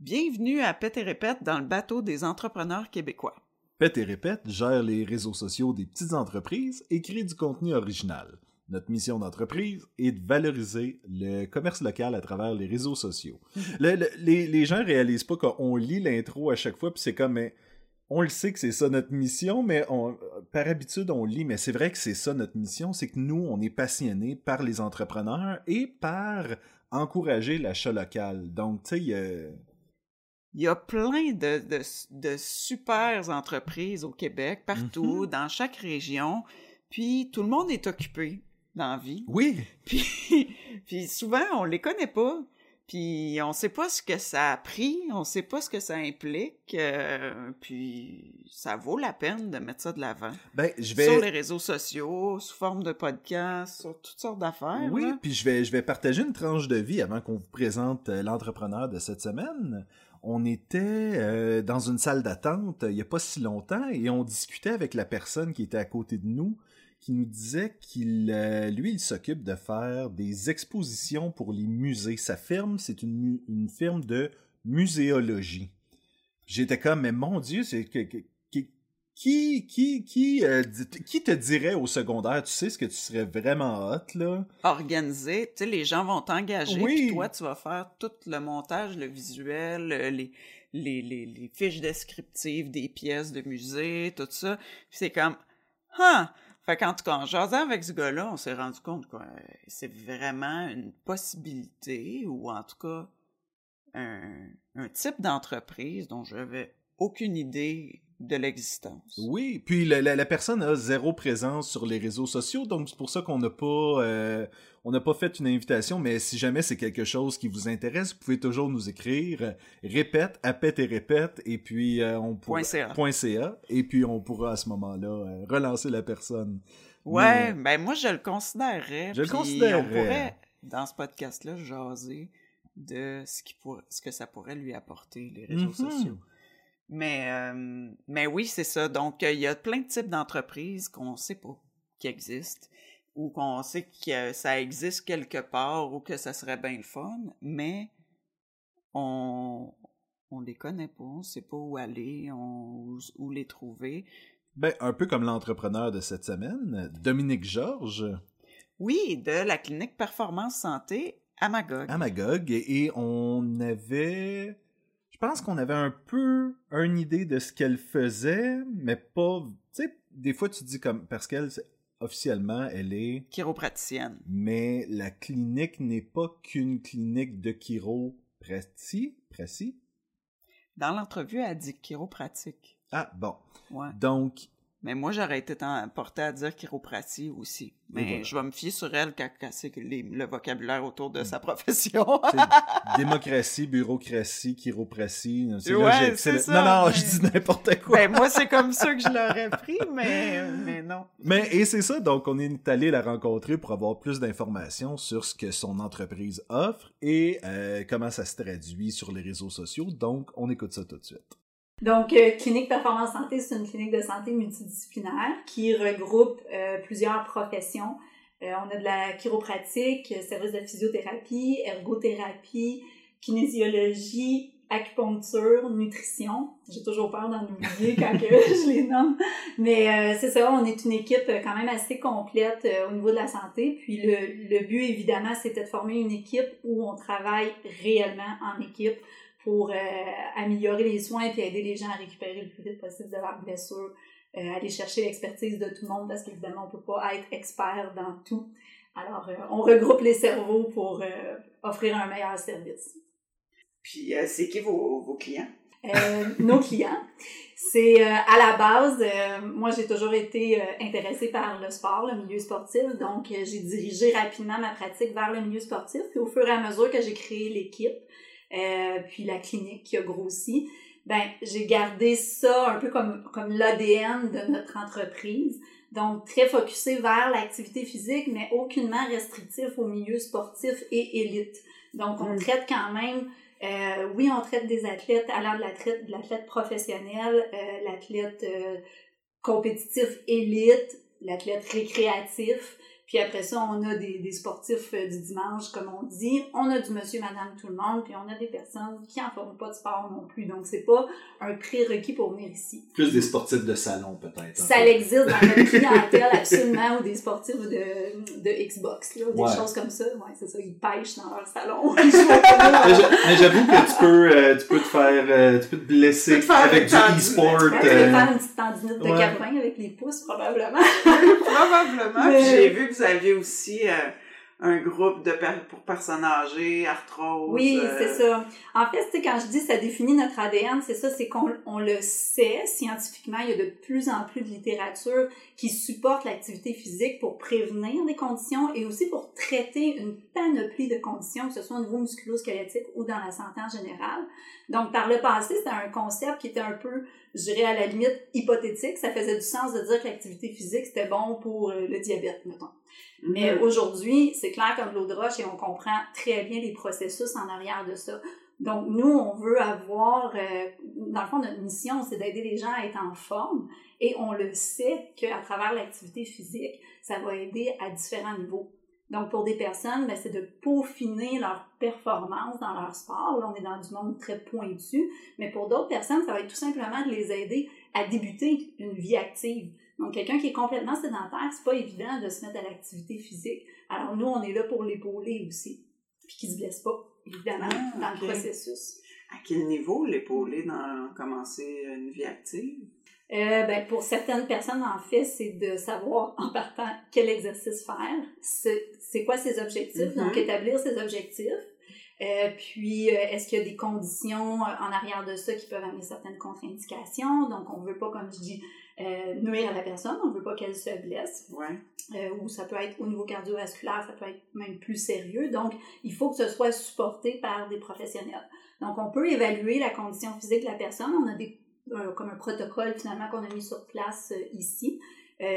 Bienvenue à Pète et Répète dans le bateau des entrepreneurs québécois. Pète et Répète gère les réseaux sociaux des petites entreprises et crée du contenu original. Notre mission d'entreprise est de valoriser le commerce local à travers les réseaux sociaux. Le- le- les, les gens réalisent pas qu'on lit l'intro à chaque fois, puis c'est comme, mais on le sait que c'est ça notre mission, mais on, par habitude on lit, mais c'est vrai que c'est ça notre mission, c'est que nous, on est passionnés par les entrepreneurs et par encourager l'achat local. Donc, tu sais, il y a- plein de, de, de super entreprises au Québec, partout, dans chaque région, puis tout le monde est occupé dans la vie. Oui, Puis, puis souvent, on les connaît pas. Puis on sait pas ce que ça a pris, on sait pas ce que ça implique. euh, puis ça vaut la peine de mettre ça de l'avant. ben, je vais... Sur les réseaux sociaux, sous forme de podcast, sur toutes sortes d'affaires. Oui, là. puis je vais, je vais partager une tranche de vie avant qu'on vous présente euh, l'entrepreneur de cette semaine. On était euh, dans une salle d'attente euh, il n'y a pas si longtemps et on discutait avec la personne qui était à côté de nous qui nous disait qu'il, euh, lui, il s'occupe de faire des expositions pour les musées. Sa firme, c'est une, une firme de muséologie. J'étais comme, mais mon Dieu, c'est que- qui, qui, qui, euh, qui te dirait au secondaire, tu sais ce que tu serais vraiment hot, là? Organisé, tu sais, les gens vont t'engager, Oui. puis toi, tu vas faire tout le montage, le visuel, euh, les, les, les, les fiches descriptives des pièces de musée, tout ça. Puis c'est comme, ah! Fait qu'en tout cas, en jasant avec ce gars-là, on s'est rendu compte que euh, c'est vraiment une possibilité, ou en tout cas, un, un type d'entreprise dont j'avais aucune idée de l'existence. Oui, puis la, la- la personne a zéro présence sur les réseaux sociaux, donc c'est pour ça qu'on n'a pas euh, on n'a pas fait une invitation, mais si jamais c'est quelque chose qui vous intéresse, vous pouvez toujours nous écrire euh, répète, appète et répète, et puis euh, on pourra Point CA. et puis on pourra à ce moment-là euh, relancer la personne. Ouais, Mais- ben moi je le considérerais. Je le considérerais. On pourrait, dans ce podcast-là, jaser de ce, qui pourrait, ce que ça pourrait lui apporter, les réseaux Mhm. sociaux. Mais, euh, mais oui, c'est ça. Donc, il y a plein de types d'entreprises qu'on sait pas qui existent ou qu'on sait que ça existe quelque part ou que ça serait bien le fun, mais on on les connaît pas, on sait pas où aller, on, où, où les trouver. Ben, un peu comme l'entrepreneur de cette semaine, Dominique Georges, Oui, de la clinique Performance Santé à Magog. à Magog, et on avait... Je pense qu'on avait un peu une idée de ce qu'elle faisait, mais pas... Tu sais, des fois tu dis comme... Parce qu'elle, officiellement, elle est... chiropraticienne. Mais la clinique n'est pas qu'une clinique de chiropratie. Pratie? Dans l'entrevue, elle dit chiropratique. Ah, bon. Ouais. Donc, Mais moi, j'aurais été portée à dire chiropratie aussi. Mais voilà. je vais me fier sur elle quand, quand c'est le vocabulaire autour de sa profession. démocratie, bureaucratie, chiropratie, c'est Ouais, ça, Non, non, mais- je dis n'importe quoi. ben, moi, c'est comme ça que je l'aurais pris, mais, mais non. Mais et c'est ça, donc on est allé la rencontrer pour avoir plus d'informations sur ce que son entreprise offre et euh, comment ça se traduit sur les réseaux sociaux. Donc on écoute ça tout de suite. Donc, euh, Clinique Performance Santé, c'est une clinique de santé multidisciplinaire qui regroupe euh, plusieurs professions. Euh, on a de la chiropratique, service de physiothérapie, ergothérapie, kinésiologie, acupuncture, nutrition. J'ai toujours peur d'en oublier quand je les nomme. Mais euh, c'est ça, on est une équipe quand même assez complète au niveau de la santé. Puis le, le but, évidemment, c'était de former une équipe où on travaille réellement en équipe pour euh, améliorer les soins et aider les gens à récupérer le plus vite possible de leurs blessures, euh, aller chercher l'expertise de tout le monde parce qu'évidemment, on peut pas être expert dans tout. Alors, euh, on regroupe les cerveaux pour offrir un meilleur service. Puis, c'est qui vos, vos clients? Nos clients. C'est à la base, moi j'ai toujours été intéressée par le sport, le milieu sportif, donc j'ai dirigé rapidement ma pratique vers le milieu sportif. Puis au fur et à mesure que j'ai créé l'équipe, euh, puis la clinique qui a grossi, ben j'ai gardé ça un peu comme comme l'ADN de notre entreprise. Donc très focusé vers l'activité physique, mais aucunement restrictif au milieu sportif et élite. Donc on Mm. traite quand même euh, oui, on traite des athlètes allant de l'athlète, de l'athlète professionnel, euh, l'athlète euh, compétitif élite, l'athlète récréatif, Puis après ça, on a des, des sportifs euh, du dimanche, comme on dit. On a du monsieur, madame, tout le monde. Puis on a des personnes qui en font pas de sport non plus. Donc, c'est pas un prérequis pour venir ici. Plus des sportifs de salon, peut-être. Ça existe dans notre clientèle, absolument, ou des sportifs de, de Xbox, là, des Ouais. choses comme ça. Ouais, c'est ça. Ils pêchent dans leur salon. mais j'a- mais j'avoue que tu peux, euh, tu peux te faire, euh, tu peux te blesser Tu peux te faire avec du e-sport. Je vais euh, faire une petite tendinite de ouais. caprin avec les pouces, probablement. Probablement. Mais- Puis J'ai vu que vous aviez aussi euh, un groupe de per- pour personnes âgées, arthrose. Oui, euh, c'est ça. En fait, tu sais, quand je dis ça définit notre ADN, c'est ça, c'est qu'on on le sait scientifiquement. Il y a de plus en plus de littérature qui supporte l'activité physique pour prévenir des conditions et aussi pour traiter une panoplie de conditions, que ce soit au niveau musculo-squelettique ou dans la santé en général. Donc, par le passé, c'était un concept qui était un peu, je dirais, à la limite hypothétique. Ça faisait du sens de dire que l'activité physique, c'était bon pour euh, le diabète, mettons. Mais aujourd'hui, c'est clair comme de l'eau de roche et on comprend très bien les processus en arrière de ça. Donc, nous, on veut avoir, euh, dans le fond, notre mission, c'est d'aider les gens à être en forme et on le sait qu'à travers l'activité physique, ça va aider à différents niveaux. Donc, pour des personnes, ben, c'est de peaufiner leur performance dans leur sport. Là, on est dans du monde très pointu. Mais pour d'autres personnes, ça va être tout simplement de les aider à débuter une vie active. Donc, quelqu'un qui est complètement sédentaire, c'est pas évident de se mettre à l'activité physique. Alors, nous, on est là pour l'épauler aussi. Puis qu'il se blesse pas, évidemment, Ah, dans le processus. À quel niveau l'épauler dans commencer une vie active? Euh, ben, pour certaines personnes, en fait, c'est de savoir en partant quel exercice faire, c'est quoi ses objectifs, Mhm. donc établir ses objectifs. Euh, puis, euh, est-ce qu'il y a des conditions euh, en arrière de ça qui peuvent amener certaines contre-indications? Donc, on veut pas, comme je dis, euh, nuire à la personne, on veut pas qu'elle se blesse. Ouais. euh, ou ça peut être au niveau cardiovasculaire, ça peut être même plus sérieux. Donc, il faut que ce soit supporté par des professionnels. Donc, on peut évaluer la condition physique de la personne. On a des, euh, comme un protocole finalement qu'on a mis sur place euh, ici,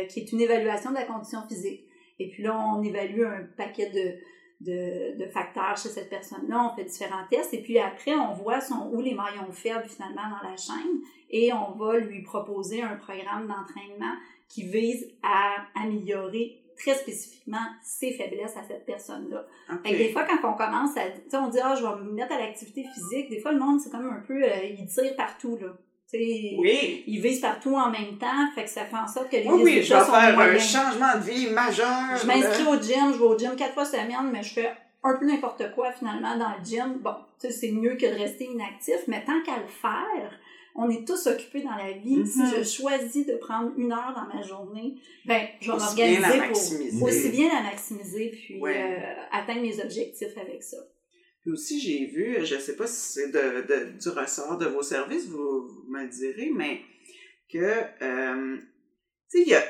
qui est une évaluation de la condition physique. Et puis là, on évalue un paquet de, de, de facteurs chez cette personne-là. On fait différents tests. Et puis après, on voit où les maillons faibles finalement dans la chaîne. Et on va lui proposer un programme d'entraînement qui vise à améliorer très spécifiquement ses faiblesses à cette personne-là. Des fois, quand on commence à, on dit, ah, je vais me mettre à l'activité physique, des fois, le monde, c'est comme un peu, euh, il tire partout, là. Oui. il vise partout en même temps, fait que ça fait en sorte que les Oui, oui, je vais sont faire un changement de vie majeur. Je m'inscris au gym, je vais au gym quatre fois semaine, mais je fais un peu n'importe quoi finalement dans le gym. Bon, tu sais, c'est mieux que de rester inactif, mais tant qu'à le faire, on est tous occupés dans la vie. Si je choisis de prendre une heure dans ma journée, ben, je vais Aussi bien la m'organiser maximiser. pour aussi bien la maximiser puis Ouais. euh, atteindre mes objectifs avec ça. Puis aussi, j'ai vu, je sais pas si c'est de, de- du ressort de vos services, vous, vous me le direz, mais que, euh, tu sais, il y a,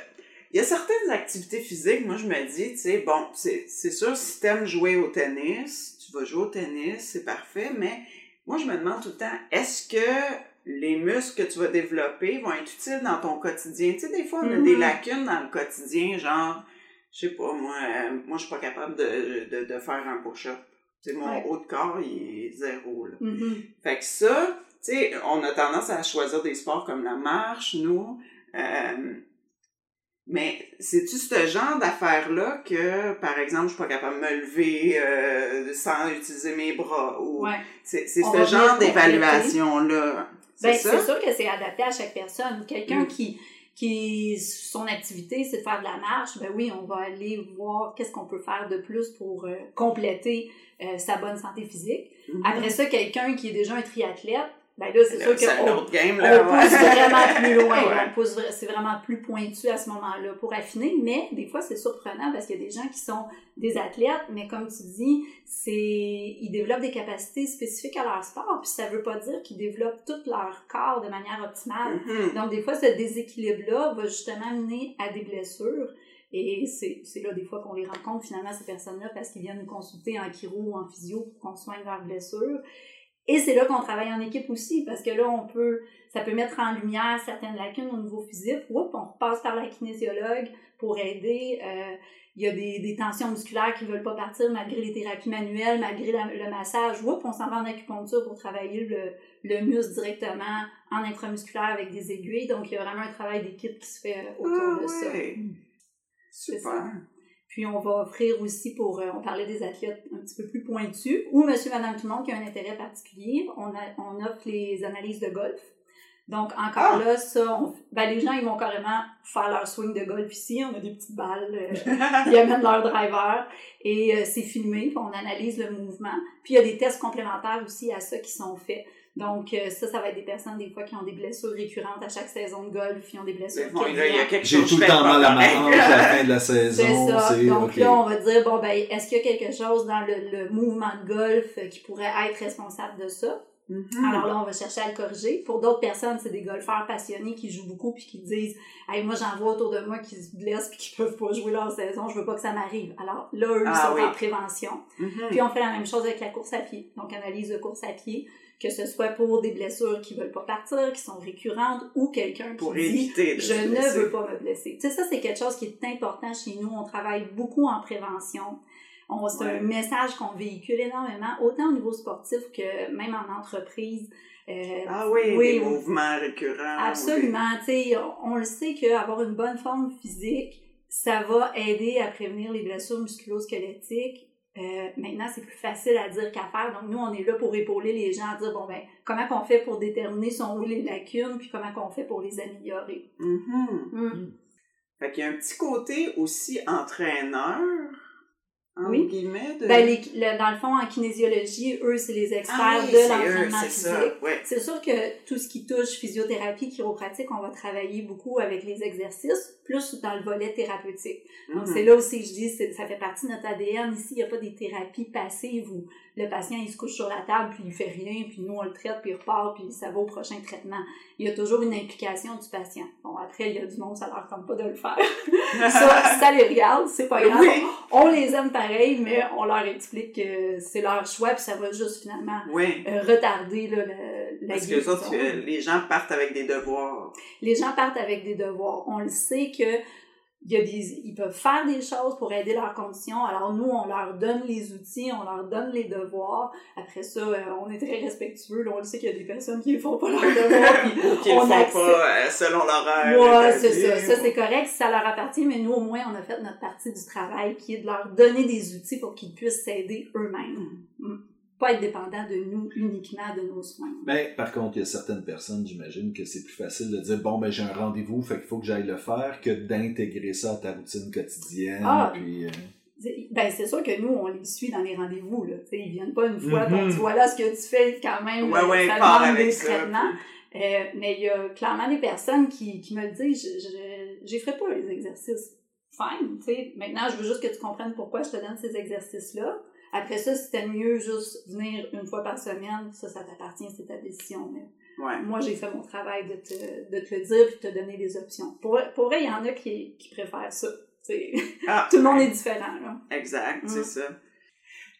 il y a certaines activités physiques, moi je me dis, tu sais, bon, c'est c'est sûr, si t'aimes jouer au tennis, tu vas jouer au tennis, c'est parfait, mais moi je me demande tout le temps, est-ce que les muscles que tu vas développer vont être utiles dans ton quotidien? Tu sais, des fois, on a Mhm. des lacunes dans le quotidien, genre, je sais pas, moi, euh, moi je suis pas capable de, de, de faire un push-up. Tu sais, mon Ouais. haut de corps, il est zéro, là. Mhm. Fait que ça, tu sais, on a tendance à choisir des sports comme la marche, nous. Euh, mais c'est-tu ce genre d'affaires-là que, par exemple, je suis pas capable de me lever euh, sans utiliser mes bras? Ou Ouais. c'est ce genre d'évaluation-là? Ben, c'est sûr que c'est adapté à chaque personne. Quelqu'un Mm. qui, qui, son activité, c'est de faire de la marche, ben oui, on va aller voir qu'est-ce qu'on peut faire de plus pour euh, compléter euh, sa bonne santé physique. Mhm. Après ça, quelqu'un qui est déjà un triathlète, ben là, c'est sûr qu'on autre game, on pousse vraiment plus loin. Ouais. On pousse c'est vraiment plus pointu à ce moment-là pour affiner, mais des fois, c'est surprenant parce qu'il y a des gens qui sont des athlètes, mais comme tu dis, c'est ils développent des capacités spécifiques à leur sport, puis ça veut pas dire qu'ils développent tout leur corps de manière optimale. Mhm. Donc, des fois, ce déséquilibre-là va justement mener à des blessures. Et c'est c'est là, des fois, qu'on les rencontre, finalement, ces personnes-là, parce qu'ils viennent nous consulter en chiro ou en physio pour qu'on soigne leurs blessures. Et c'est là qu'on travaille en équipe aussi, parce que là, on peut, ça peut mettre en lumière certaines lacunes au niveau physique. Oups, on repasse par la kinésiologue pour aider. Euh, il y a des, des tensions musculaires qui veulent pas partir malgré les thérapies manuelles, malgré la- le massage. Oups, on s'en va en acupuncture pour travailler le, le muscle directement en intramusculaire avec des aiguilles. Donc, il y a vraiment un travail d'équipe qui se fait euh, autour Ah, de ça. ouais. C'est Super. Puis on va offrir aussi pour, euh, on parlait des athlètes un petit peu plus pointus, ou monsieur, madame, tout le monde qui a un intérêt particulier, on, a, on offre les analyses de golf. Donc encore Ah! là, ça, on- ben, les gens, ils vont carrément faire leur swing de golf ici. On a des petites balles, euh, ils amènent leur driver et euh, c'est filmé, puis on analyse le mouvement. Puis il y a des tests complémentaires aussi à ça qui sont faits. Donc euh, ça, ça va être des personnes des fois qui ont des blessures récurrentes à chaque saison de golf, qui ont des blessures Bon, là, il y a cardiaques. quelque J'ai tout le temps mal à ma hanche à la fin de la C'est saison. ça. Donc là, on va dire, bon, ben, est-ce qu'il y a quelque chose dans le, le mouvement de golf qui pourrait être responsable de ça? Mhm. Alors là, on va chercher à le corriger. Pour d'autres personnes, c'est des golfeurs passionnés qui jouent beaucoup puis qui disent Hey, moi j'en vois autour de moi qui se blessent puis qui peuvent pas jouer leur saison, je veux pas que ça m'arrive. Alors là, eux, ils Ah sont oui. en prévention. Mhm. Puis on fait la même chose avec la course à pied. Donc analyse de course à pied, que ce soit pour des blessures qui veulent pas partir, qui sont récurrentes, ou quelqu'un qui Pour dit éviter de je ne blesser. veux pas me blesser. Tu sais, ça, c'est quelque chose qui est important chez nous. On travaille beaucoup en prévention. On, c'est Ouais. un message qu'on véhicule énormément, autant au niveau sportif que même en entreprise. Euh, Ah oui, Oui, des mouvements récurrents. Absolument. Tu sais, on, on le sait qu'avoir une bonne forme physique, ça va aider à prévenir les blessures musculo-squelettiques. Euh, maintenant, c'est plus facile à dire qu'à faire. Donc, nous, on est là pour épauler les gens, à dire, bon, ben, comment qu'on fait pour déterminer sont où les lacunes, puis comment qu'on fait pour les améliorer. Mhm. Mm. Fait qu'il y a un petit côté aussi entraîneur, Oui. guillemets. De... Ben, les- le- dans le fond, en kinésiologie, eux, c'est les experts ah, oui, de l'entraînement c'est physique. Ouais. C'est sûr que tout ce qui touche physiothérapie, chiropratique, on va travailler beaucoup avec les exercices, plus dans le volet thérapeutique. Donc, Mhm. c'est là aussi je dis, ça fait partie de notre ADN. Ici, il n'y a pas des thérapies passives où le patient, il se couche sur la table, puis il fait rien, puis nous, on le traite, puis il repart, puis ça va au prochain traitement. Il y a toujours une implication du patient. Bon, après, il y a du monde, ça leur tente pas de le faire. ça, ça les regarde, c'est pas grave. Oui. On les aime pareil, mais on leur explique que c'est leur choix, puis ça va juste finalement Oui. euh, retarder là, le- la Parce que les autres, euh, les gens partent avec des devoirs. Les gens partent avec des devoirs. On le sait que y a des, ils peuvent faire des choses pour aider leurs conditions. Alors nous, on leur donne les outils, on leur donne les devoirs. Après ça, euh, on est très respectueux. Là, on le sait qu'il y a des personnes qui ne font pas leurs devoirs. puis qu'ils ne on font accepte. pas euh, selon l'horaire. Ouais, c'est ça. Ça, c'est correct si ça leur appartient, mais nous, au moins, on a fait notre partie du travail qui est de leur donner des outils pour qu'ils puissent s'aider eux-mêmes. Mm. Pas être dépendants de nous uniquement, de nos soins. Ben, par contre, il y a certaines personnes, j'imagine que c'est plus facile de dire bon ben j'ai un rendez-vous, fait qu'il faut que j'aille le faire, que d'intégrer ça à ta routine quotidienne. Ah. puis, euh, C'est- Ben, c'est sûr que nous, on les suit dans les rendez-vous. Là. T'sais, ils viennent pas une fois, Mhm. donc tu vois là ce que tu fais quand même. Ouais, euh, ouais, ça des ça. traitements. Euh, mais il y a clairement des personnes qui, qui me le disent, je, je, j'y ferai pas les exercices. Fine, tu sais. Maintenant, je veux juste que tu comprennes pourquoi je te donne ces exercices-là. Après ça, si t'aimes mieux juste venir une fois par semaine, ça, ça t'appartient, c'est ta décision. Mais Ouais. moi, j'ai fait mon travail de te, de te le dire puis de te donner des options. Pour, pour vrai, il y en a qui, qui préfèrent ça. Ah, tout le monde est différent, là. Exact, Mm. c'est ça.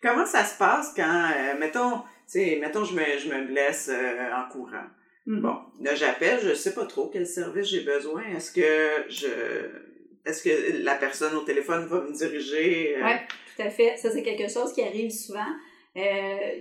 Comment ça se passe quand, euh, mettons, tu sais, mettons, je me, je me blesse euh, en courant. Mhm. Bon, là, j'appelle, je sais pas trop quel service j'ai besoin. Est-ce que je, est-ce que la personne au téléphone va me diriger? euh, Oui, tout à fait. Ça, c'est quelque chose qui arrive souvent. Euh,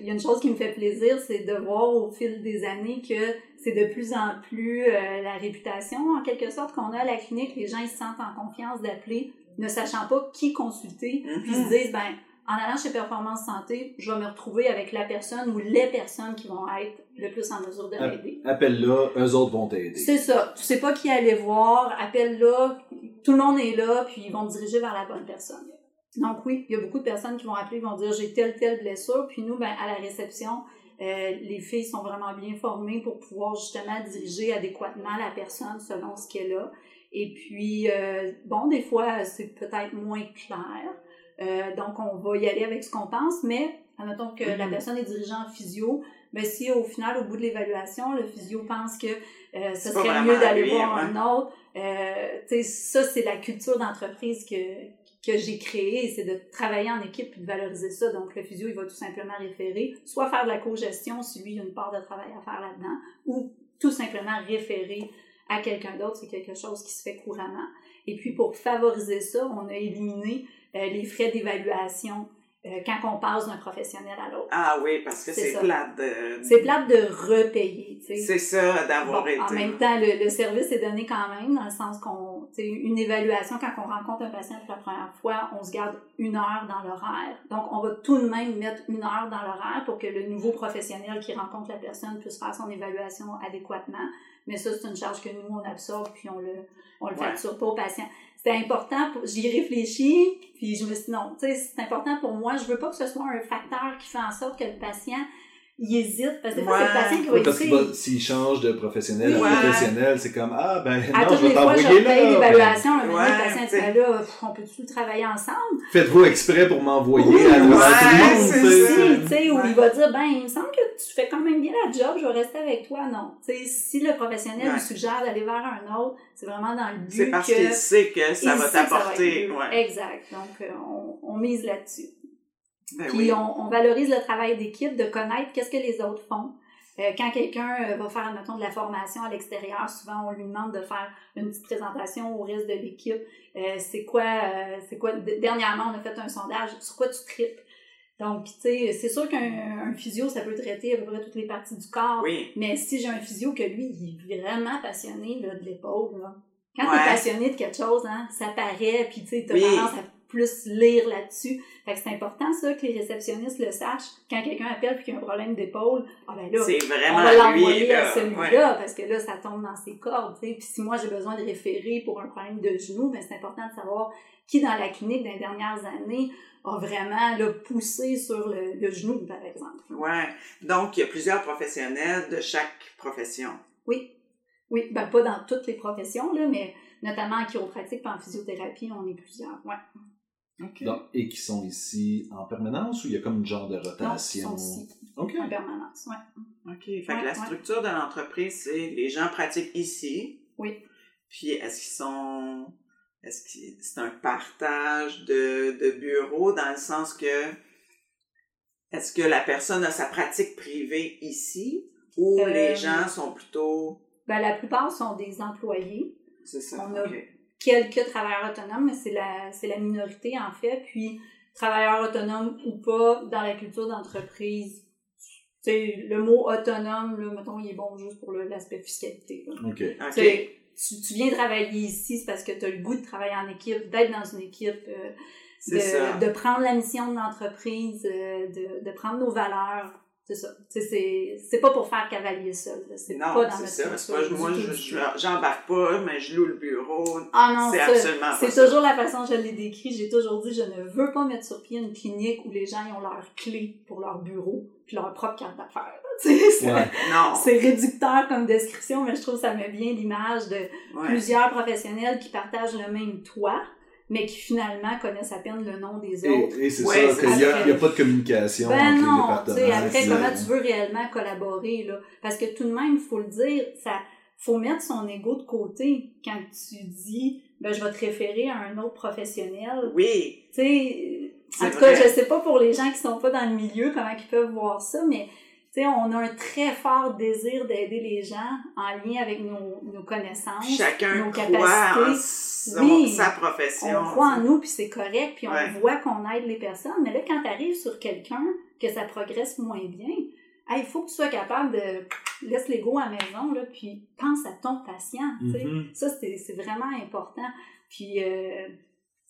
Il y a une chose qui me fait plaisir, c'est de voir au fil des années que c'est de plus en plus euh, la réputation, en quelque sorte, qu'on a à la clinique. Les gens, ils se sentent en confiance d'appeler, ne sachant pas qui consulter, puis ils se disent, ben, en allant chez Performance Santé, je vais me retrouver avec la personne ou les personnes qui vont être le plus en mesure de m'aider. Appelle-là, eux autres vont t'aider. C'est ça. Tu sais pas qui aller voir, appelle là, tout le monde est là, puis ils vont te diriger vers la bonne personne. Donc oui, il y a beaucoup de personnes qui vont appeler, qui vont dire j'ai telle telle blessure, puis nous, ben à la réception, euh, les filles sont vraiment bien formées pour pouvoir justement diriger adéquatement la personne selon ce qu'elle a. Et puis euh, bon, des fois c'est peut-être moins clair, Euh, donc on va y aller avec ce qu'on pense, mais admettons que la Mhm. personne est dirigée en physio, ben si au final, au bout de l'évaluation, le physio pense que euh, ce serait mieux d'aller voir ouais. un autre, euh, tu sais, ça c'est la culture d'entreprise que que j'ai créée, c'est de travailler en équipe et de valoriser ça. Donc le physio, il va tout simplement référer, soit faire de la co-gestion si lui il y a une part de travail à faire là-dedans, ou tout simplement référer à quelqu'un d'autre, c'est quelque chose qui se fait couramment. Et puis pour favoriser ça, on a éliminé euh, les frais d'évaluation euh, quand on passe d'un professionnel à l'autre. Ah oui, parce que C'est plate de... C'est plate de repayer, tu sais. C'est ça, d'avoir Bon, été. en même temps, le, le service est donné quand même, dans le sens qu'on c'est une évaluation quand on rencontre un patient pour la première fois, on se garde une heure dans l'horaire. Donc, on va tout de même mettre une heure dans l'horaire pour que le nouveau professionnel qui rencontre la personne puisse faire son évaluation adéquatement. Mais ça, c'est une charge que nous, on absorbe puis on le, on le Ouais. facture pas au patient. C'est important, pour- j'y réfléchis, puis je me suis dit non, tu sais, c'est important pour moi. Je veux pas que ce soit un facteur qui fait en sorte que le patient, il hésite, parce que des fois, c'est le Ouais. patient qui va Oui, parce s'il change de professionnel Oui. à professionnel, c'est comme Ah, ben À non, je toutes vais les fois, je t'envoyer là. l'évaluation, le Ouais, le patient dit, ben là, on peut-tu travailler ensemble? Faites-vous exprès pour m'envoyer Oui, à travers ouais, tout le monde. c'est tu sais. ça. Si, tu sais, où Ouais. il va dire, ben, il me semble que tu fais quand même bien la job, je vais rester avec toi. Non. Tu sais, si le professionnel Ouais. lui suggère d'aller vers un autre, c'est vraiment dans le but C'est parce que qu'il sait que ça va t'apporter. être mieux. Ouais. Exact. Donc, euh, on, on mise là-dessus. Ben Puis oui. on, on valorise le travail d'équipe, de connaître qu'est-ce que les autres font. Euh, quand quelqu'un euh, va faire, mettons, de la formation à l'extérieur, souvent on lui demande de faire une petite présentation au reste de l'équipe. Euh, c'est quoi, euh, c'est quoi, dernièrement, on a fait un sondage, sur quoi tu tripes? Donc, tu sais, c'est sûr qu'un un physio, ça peut traiter à peu près toutes les parties du corps. Oui. Mais si j'ai un physio que lui, il est vraiment passionné là, de l'épaule, là. Quand Ouais. t'es passionné de quelque chose, hein, ça paraît, puis tu sais, t'as Oui. tendance à plus lire là-dessus. Fait que c'est important, ça, que les réceptionnistes le sachent. Quand quelqu'un appelle puis qu'il y a un problème d'épaule, ah ben là, C'est on va lui. l'envoyer à là. celui-là, Ouais. parce que là, ça tombe dans ses cordes. Puis si moi, j'ai besoin de référer pour un problème de genou, ben c'est important de savoir qui, dans la clinique, dans les dernières années, a vraiment là, poussé sur le, le genou, par exemple. Ouais. Donc, il y a plusieurs professionnels de chaque profession. Oui. Oui, ben pas dans toutes les professions, là, mais notamment en chiropratique et en physiothérapie, on est plusieurs. Ouais. Donc, et qui sont ici en permanence ou il y a comme une genre de Non, ils rotation? sont ici, OK. en permanence. Ouais. OK. Fait que la ouais. structure de l'entreprise, c'est les gens pratiquent ici. Oui. Puis est-ce qu'ils sont. Est-ce que c'est un partage de, de bureaux dans le sens que. Est-ce que la personne a sa pratique privée ici ou Euh, les gens sont plutôt. Ben, la plupart sont des employés. C'est ça. On a- OK. Quelques travailleurs autonomes, mais c'est la, c'est la minorité, en fait. Puis, travailleurs autonomes ou pas, dans la culture d'entreprise, tu sais, le mot autonome, là, mettons, il est bon juste pour l'aspect fiscalité. là. OK. Tu Tu, viens travailler ici, c'est parce que tu as le goût de travailler en équipe, d'être dans une équipe, euh, de, de prendre la mission de l'entreprise, euh, de, de prendre nos valeurs. C'est ça. C'est c'est pas pour faire cavalier seul. là. C'est Non, pas dans notre ça. pas, moi, je, j'embarque pas, mais je loue le bureau. Ah non, c'est absolument pas c'est toujours la façon dont je l'ai décrit. J'ai toujours dit, je ne veux pas mettre sur pied une clinique où les gens ils ont leurs clés pour leur bureau puis leur propre carte d'affaires. Ouais. Non. C'est réducteur comme description, mais je trouve que ça met bien l'image de Ouais. plusieurs professionnels qui partagent le même toit, mais qui finalement connaissent à peine le nom des autres. et c'est Ouais, ça, qu'il n'y a, pas de communication Ben entre les non, tu départements. sais, après, comment tu veux réellement collaborer, là? Parce que tout de même, il faut le dire, ça, faut mettre son ego de côté quand tu dis, ben, je vais te référer à un autre professionnel. Oui. Tu sais, en tout cas, je sais pas pour les gens qui sont pas dans le milieu, comment ils peuvent voir ça, mais sais, on a un très fort désir d'aider les gens en lien avec nos, nos connaissances, Chacun nos croit capacités. en son- Oui. sa profession. On croit en nous, puis c'est correct, puis on Ouais. voit qu'on aide les personnes. Mais là, quand tu arrives sur quelqu'un, que ça progresse moins bien, hey, il faut que tu sois capable de laisse l'ego à la maison, là, puis pense à ton patient. tu sais. Mhm. Ça, c'est c'est vraiment important. Puis euh,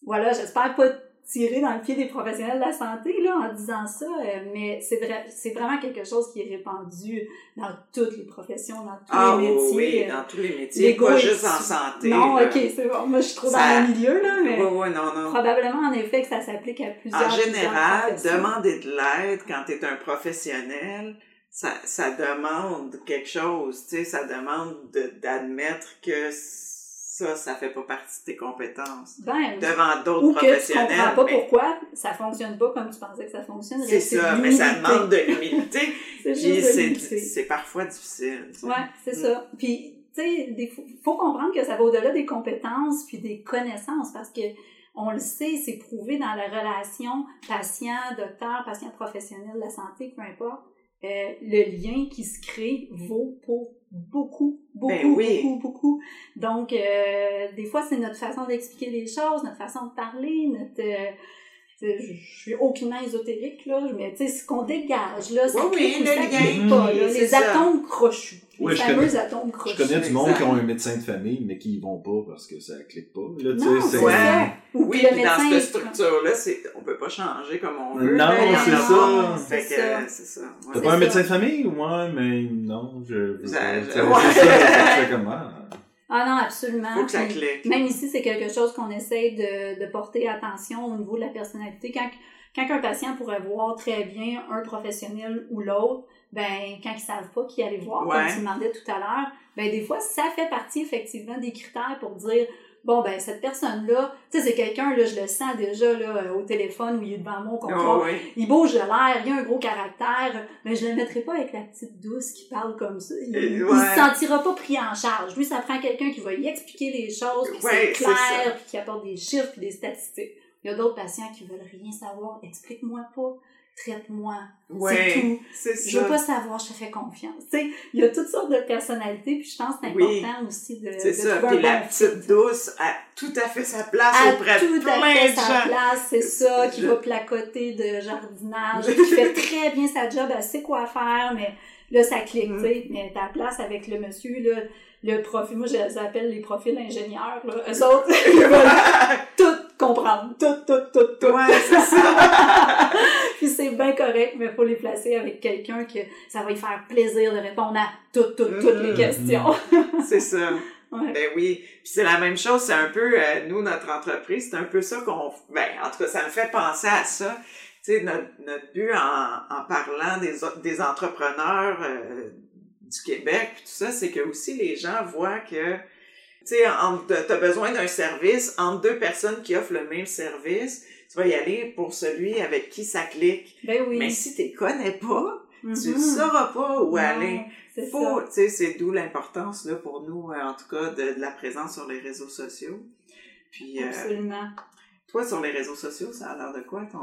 voilà, j'espère pas tirer dans le pied des professionnels de la santé là, en disant ça, euh, mais c'est vrai, c'est vraiment quelque chose qui est répandu dans toutes les professions, dans tous Ah les métiers. oui, euh, dans tous les métiers, pas juste en santé. Non, là. ok, c'est bon. Moi, je suis trop Ça- dans le milieu, là, mais Oui, oui, non, non. probablement, en effet, que ça s'applique à plusieurs En général, demander de l'aide quand tu es un professionnel, ça, ça demande quelque chose, tu sais, ça demande de- d'admettre que ça, ça fait pas partie de tes compétences. Ben, Devant d'autres ou que tu professionnels. comprends pas mais pourquoi ça fonctionne pas comme tu pensais que ça fonctionnerait. C'est ça, mais ça demande de l'humilité. C'est parfois difficile. tu sais. Ouais, c'est Mm. ça. Puis, tu sais, il faut, faut comprendre que ça va au-delà des compétences puis des connaissances parce que on le sait, c'est prouvé dans la relation patient-docteur, patient professionnel de la santé, peu importe. euh, le lien qui se crée vaut pour beaucoup, beaucoup, Ben oui. beaucoup, beaucoup. Donc, euh, des fois, c'est notre façon d'expliquer les choses, notre façon de parler, notre... euh, je je suis aucunement ésotérique, là, mais tu sais, ce qu'on dégage, là, ça Oui, oui, clique ou le ça lien, clique pas, là, c'est les ça. atomes crochus. Ouais, les je fameux connais- atomes Je crochus. connais du monde Exact. qui ont un médecin de famille, mais qui y vont pas parce que ça clique pas. Là, tu Non, c'est- Ouais. Ou Oui, le puis dans médecin- cette structure-là, c'est, on peut pas changer comme on veut. Non, là, il y en c'est ça. C'est ça. T'as pas un médecin de famille? Ouais, mais non, je... C'est- je- c'est ouais. ça, c'est comment? Ah non, absolument. Faut que ça Puis clique. Même ici, c'est quelque chose qu'on essaye de, de porter attention au niveau de la personnalité. Quand, quand un patient pourrait voir très bien un professionnel ou l'autre, ben quand ils savent pas qui aller voir, Ouais. comme tu demandais tout à l'heure, ben des fois, ça fait partie effectivement des critères pour dire bon ben cette personne-là, tu sais, c'est quelqu'un, là, je le sens déjà là, euh, au téléphone où il est devant moi au contrôle. Oh, oui. Il bouge de l'air, il a un gros caractère, mais je le mettrai pas avec la petite douce qui parle comme ça. Il, ouais. se sentira pas pris en charge. Lui, ça prend quelqu'un qui va y expliquer les choses, puis Ouais, c'est c'est clair, puis qui apporte des chiffres puis des statistiques. Il y a d'autres patients qui veulent rien savoir. Explique-moi pas, traite-moi, c'est Ouais, tout. c'est Je veux pas savoir, je te fais confiance. Tu sais, il y a toutes sortes de personnalités, puis je pense que c'est Oui. important aussi de, C'est de ça. Puis la bon petite douce a tout à fait sa place à auprès de tout à plein fait de sa gens. place, c'est ça, qui Je- va placoter de jardinage, qui fait très bien sa job, elle sait quoi faire, mais là, ça clique, Mm. tu sais, mais ta place avec le monsieur, là, le profil, moi, je les appelle les profils ingénieurs, là, eux autres, ils veulent tout comprendre, tout, tout, tout, tout. Ouais, c'est ça. Puis c'est bien correct, mais faut les placer avec quelqu'un que ça va lui faire plaisir de répondre à toutes, toutes, toutes les Mm. questions. C'est ça. Ouais. Ben oui. Puis c'est la même chose, c'est un peu, euh, nous, notre entreprise, c'est un peu ça qu'on... Ben, en tout cas, ça me fait penser à ça. Tu sais, notre, notre but en, en parlant des, des entrepreneurs euh, du Québec, puis tout ça, c'est que aussi les gens voient que, tu sais, tu as besoin d'un service, entre deux personnes qui offrent le même service, tu vas y aller pour celui avec qui ça clique. Ben oui. Mais si tu connais pas, tu Mhm. ne sauras pas où Non, aller. c'est Faut, ça. tu sais, c'est d'où l'importance, là, pour nous, euh, en tout cas, de, de la présence sur les réseaux sociaux. Puis, euh, Absolument. toi, sur les réseaux sociaux, ça a l'air de quoi, ton...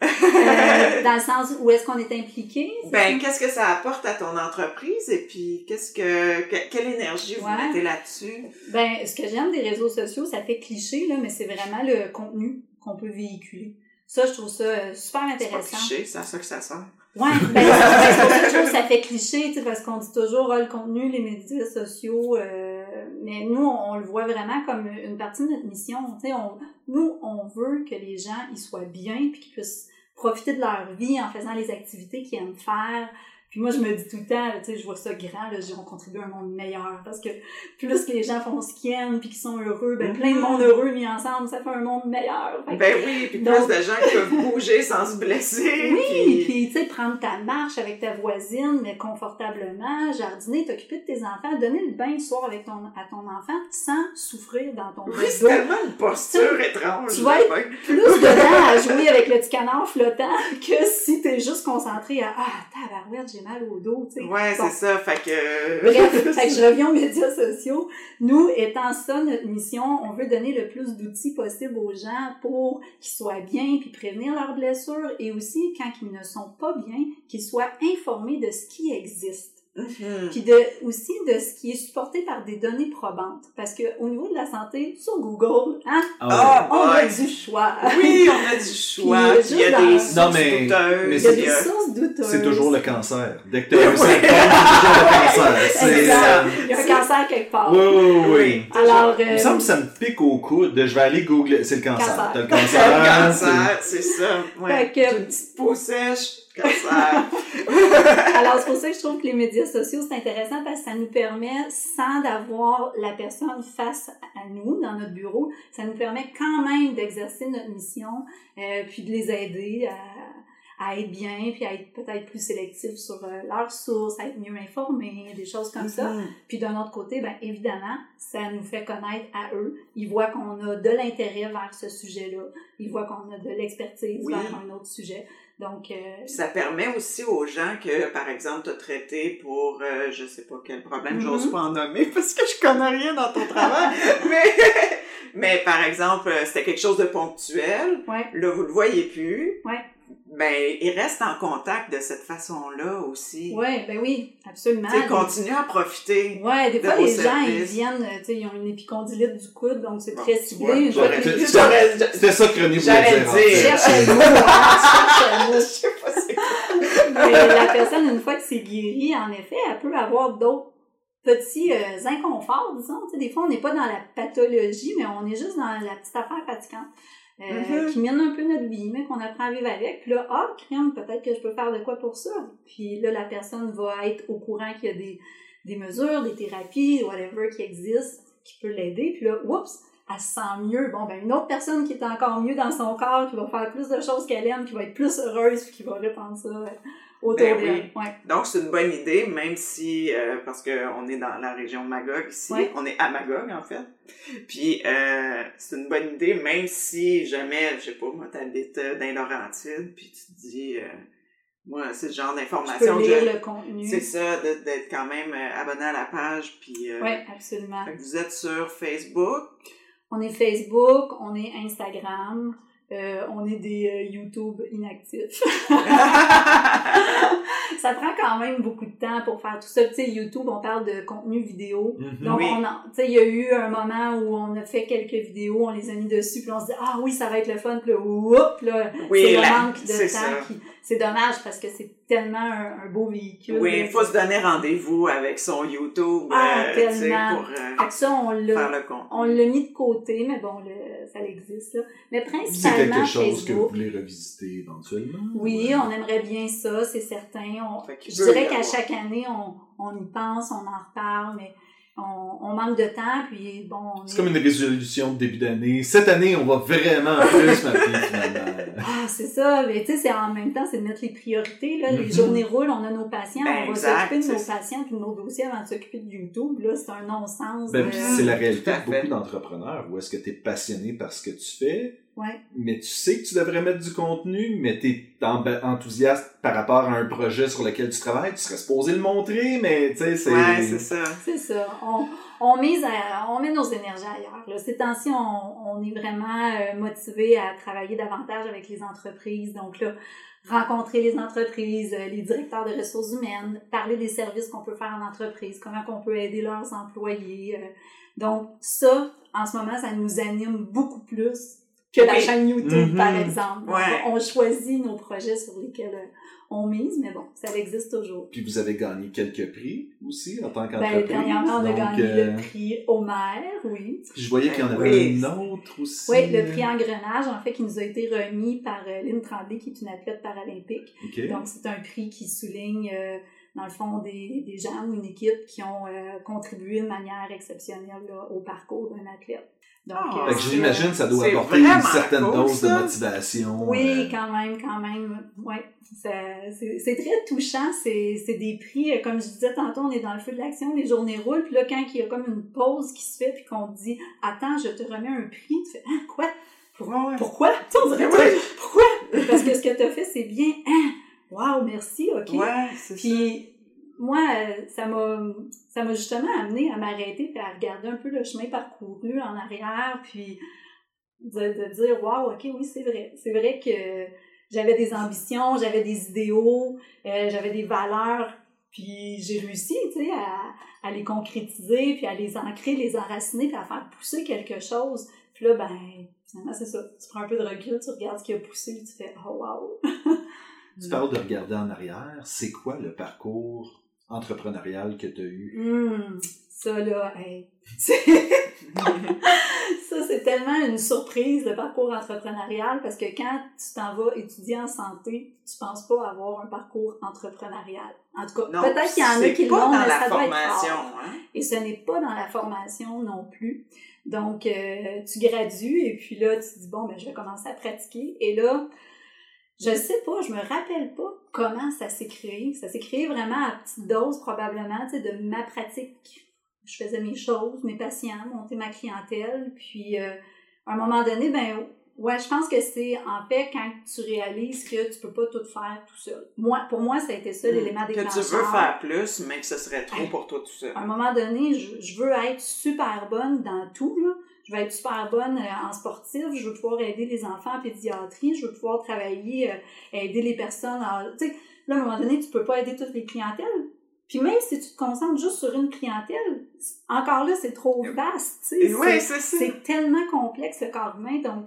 Euh, dans le sens où est-ce qu'on est impliqué? Ben, qu'est-ce que ça apporte à ton entreprise? Et puis qu'est-ce que, que- quelle énergie vous Ouais. mettez là-dessus? Ben, ce que j'aime des réseaux sociaux, ça fait cliché, là, mais c'est vraiment le contenu qu'on peut véhiculer. Ça, je trouve ça euh, super C'est intéressant. cliché, c'est à ça que ça sert. Ouais, ben, c'est ben, c'est pour ça que je trouve que ça fait cliché, tu sais, parce qu'on dit toujours, ah, le contenu, les médias sociaux, euh, mais nous, on, on le voit vraiment comme une partie de notre mission. Tu sais, on, nous, on veut que les gens, ils soient bien, puis qu'ils puissent profiter de leur vie en faisant les activités qu'ils aiment faire. Puis moi, je me dis tout le temps, tu sais, je vois ça grand, là, on contribue à un monde meilleur, parce que plus que les gens font ce qu'ils aiment, puis qu'ils sont heureux, ben, plein de monde heureux mis ensemble, ça fait un monde meilleur. Que- Ben oui, puis Donc- plus de gens qui peuvent bouger sans se blesser. oui, puis- puis tu sais, prendre ta marche avec ta voisine, mais confortablement, jardiner, t'occuper de tes enfants, donner le bain le soir avec ton, à ton enfant sans souffrir dans ton Oui, c'est tellement une posture étrange. Tu vas être. Plus dedans à jouer avec le petit canard flottant que si t'es juste concentré à Ah, tabarouette, j'ai mal au dos, tu sais. Ouais, Bon. c'est ça, fait que... Bref, fait que je reviens aux médias sociaux. Nous, étant ça notre mission, on veut donner le plus d'outils possible aux gens pour qu'ils soient bien puis prévenir leurs blessures et aussi, quand ils ne sont pas bien, qu'ils soient informés de ce qui existe. Mhm. Puis de, aussi de ce qui est supporté par des données probantes. Parce que au niveau de la santé, sur Google, hein, Ah, on a du choix. Oui, on a du choix, Puis, puis il y a des sources Non, mais- douteuses, mais Il y a des sources douteuses. C'est toujours le cancer. Dès que tu as un symptôme, c'est toujours le cancer. C'est, euh, Il y a un cancer quelque part. Oui, oui, oui. Oui. Alors, Il me euh, semble que ça me pique au coude. Je vais aller googler. C'est le cancer. Cancer. T'as le Le cancer. cancer, c'est ça. Ouais. Fait que- Une petite peau sèche, cancer. Alors, c'est pour ça que je trouve que les médias sociaux, c'est intéressant parce que ça nous permet, sans d'avoir la personne face à nous dans notre bureau, ça nous permet quand même d'exercer notre mission, euh, puis de les aider à, à être bien, puis à être peut-être plus sélectifs sur euh, leurs sources, à être mieux informés, des choses comme ça. Mhm. Puis d'un autre côté, ben évidemment, ça nous fait connaître à eux. Ils voient qu'on a de l'intérêt vers ce sujet-là. Ils voient qu'on a de l'expertise Oui. vers un autre sujet. Donc, euh, ça permet aussi aux gens que, par exemple, t'as traité pour, euh, je sais pas quel problème, j'ose Mhm. pas en nommer parce que je connais rien dans ton travail, mais, mais par exemple, euh, c'était quelque chose de ponctuel. ouais. Là, vous le voyez plus. Ouais. Ben, ils restent en contact de cette façon-là aussi. Ouais, ben oui, absolument. Tu sais, continue à profiter. Ouais, des de fois, les gens, ils viennent, euh, tu sais, ils ont une épicondylite du coude, donc c'est Bon, très ciblé. C'était ça que René voulait J'allais dire. cherche le mot, hein, je cherche le mot. Je sais pas c'est quoi. Mais la personne, une fois que c'est guéri, en effet, elle peut avoir d'autres petits euh, inconforts, disons. Tu sais, des fois, on n'est pas dans la pathologie, mais on est juste dans la petite affaire fatigante. Euh, Mhm. qui mine un peu notre vie, mais qu'on apprend à vivre avec. Puis là, ah, crème, peut-être que je peux faire de quoi pour ça. Puis là, la personne va être au courant qu'il y a des, des mesures, des thérapies, whatever qui existent, qui peut l'aider. Puis là, oups, elle se sent mieux. Bon, ben, une autre personne qui est encore mieux dans son corps, qui va faire plus de choses qu'elle aime, qui va être plus heureuse, puis qui va répandre ça euh, autour Ben d'elle. oui. Ouais. Donc, c'est une bonne idée, même si, euh, parce qu'on est dans la région de Magog ici, Ouais. on est à Magog, en fait. Puis, euh, c'est une bonne idée, même si jamais, je sais pas, moi, t'habites dans les Laurentides, puis tu te dis, euh, moi, c'est le genre d'information peux que lire je- le contenu. C'est ça, d'être quand même abonné à la page, puis... euh, Oui, absolument. fait que vous êtes sur Facebook. On est Facebook, on est Instagram, euh, on est des euh, YouTube inactifs. ça prend quand même beaucoup de temps pour faire tout ça. Tu sais, YouTube, on parle de contenu vidéo. Mhm. Donc, Oui. on tu sais, il y a eu un moment où on a fait quelques vidéos, on les a mis dessus, puis on se dit, ah oui, ça va être le fun, puis là, whoop, là, Oui, c'est le manque de temps. qui- C'est dommage parce que c'est tellement un, un beau véhicule. Oui, il faut se donner rendez-vous avec son YouTube, Ah, euh, tellement. pour euh, Fait que ça, on l'a mis de côté, mais bon, le- ça existe. Là. Mais C'est principalement quelque chose que vous voulez revisiter éventuellement? Oui, on aimerait bien ça, c'est certain. On, je dirais qu'à chaque année, on, on y pense, on en reparle, mais on, on manque de temps, puis bon, on C'est est- comme une résolution de début d'année. Cette année, on va vraiment plus m'appeler finalement. C'est ça, mais tu sais, c'est en même temps, c'est de mettre les priorités, là. Les Mhm. journées roulent, on a nos patients, Ben, on va s'occuper de nos patients puis de nos dossiers avant de s'occuper de YouTube, là, c'est un non-sens. Ben, de- c'est la réalité de beaucoup d'entrepreneurs. Où est-ce que tu es passionné par ce que tu fais, Ouais. mais tu sais que tu devrais mettre du contenu, mais tu es enthousiaste par rapport à un projet sur lequel tu travailles, tu serais supposé le montrer, mais tu sais, c'est... Ouais, c'est ça. C'est ça. On, on, mise à- on met nos énergies ailleurs. Là. Ces temps-ci, on, on est vraiment euh, motivé à travailler davantage avec les entreprises. Donc là, rencontrer les entreprises, euh, les directeurs de ressources humaines, parler des services qu'on peut faire en entreprise, comment qu'on peut aider leurs employés. euh. Donc ça, en ce moment, ça nous anime beaucoup plus que la Oui. chaîne YouTube, par exemple. Donc, Ouais. On choisit nos projets sur lesquels on mise, mais bon, ça existe toujours. Puis vous avez gagné quelques prix aussi en tant Ben, qu'entreprise. dernièrement, on a gagné euh, le prix Homer, oui. je voyais qu'il y en avait Oui. un autre aussi. Oui, le prix Engrenage, en fait, qui nous a été remis par euh, Lynn Tremblay, qui est une athlète paralympique. Donc, c'est un prix qui souligne, euh, dans le fond, des, des gens ou une équipe qui ont euh, contribué de manière exceptionnelle là, au parcours d'un athlète. Donc, Ah. Fait que j'imagine ça doit apporter une certaine cool, dose de motivation. Oui, euh, quand même, quand même. Ouais. C'est c'est très touchant. C'est c'est des prix, euh, comme je disais tantôt, on est dans le feu de l'action, les journées roulent, puis là, quand il y a comme une pause qui se fait, puis qu'on te dit « Attends, je te remets un prix », tu fais « Hein, quoi? Ouais. Pourquoi? » Tu sais, on dirait, Ouais. Pourquoi? Parce que ce que tu as fait, c'est bien. « Hein? Wow, merci, OK. Ouais, c'est ça. Moi, euh, ça m'a ça m'a justement amené à m'arrêter et à regarder un peu le chemin parcouru en arrière, puis de, de dire Waouh, ok, oui, c'est vrai. C'est vrai que j'avais des ambitions, j'avais des idéaux, euh, j'avais des valeurs, puis j'ai réussi, à, à les concrétiser, puis à les ancrer, les enraciner, puis à faire pousser quelque chose. Puis là, ben, finalement, c'est ça. Tu prends un peu de recul, tu regardes ce qui a poussé, tu fais Oh, wow! Tu parles de regarder en arrière. C'est quoi le parcours entrepreneurial que tu as eu? Hum, ça là, hey. ça c'est tellement une surprise le parcours entrepreneurial parce que quand tu t'en vas étudier en santé, tu penses pas avoir un parcours entrepreneurial. En tout cas, peut-être qu'il y en a qui le pas ont, dans mais la ça doit être formation, rare. hein? Et ce n'est pas dans la formation non plus. Donc, euh, tu gradues et puis là, tu te dis, bon, ben, je vais commencer à pratiquer. Et là, je sais pas, je me rappelle pas comment ça s'est créé. Ça s'est créé vraiment à petite dose, probablement, tu sais, de ma pratique. Je faisais mes choses, mes patients, monter ma clientèle. Puis, euh, à un moment donné, ben, ouais, je pense que c'est, en fait, quand tu réalises que tu peux pas tout faire tout seul. Moi, pour moi, ça a été ça, l'élément Que déclencheur. tu veux faire plus, mais que ce serait trop pour toi tout seul. À un moment donné, je, je veux être super bonne dans tout. Là. Je vais être super bonne en sportif, je veux pouvoir aider les enfants en pédiatrie, je veux pouvoir travailler, aider les personnes. Tu sais, là, à un moment donné, tu peux pas aider toutes les clientèles. Puis même si tu te concentres juste sur une clientèle, encore là, c'est trop vaste. Tu sais, c'est tellement complexe le corps humain. Donc,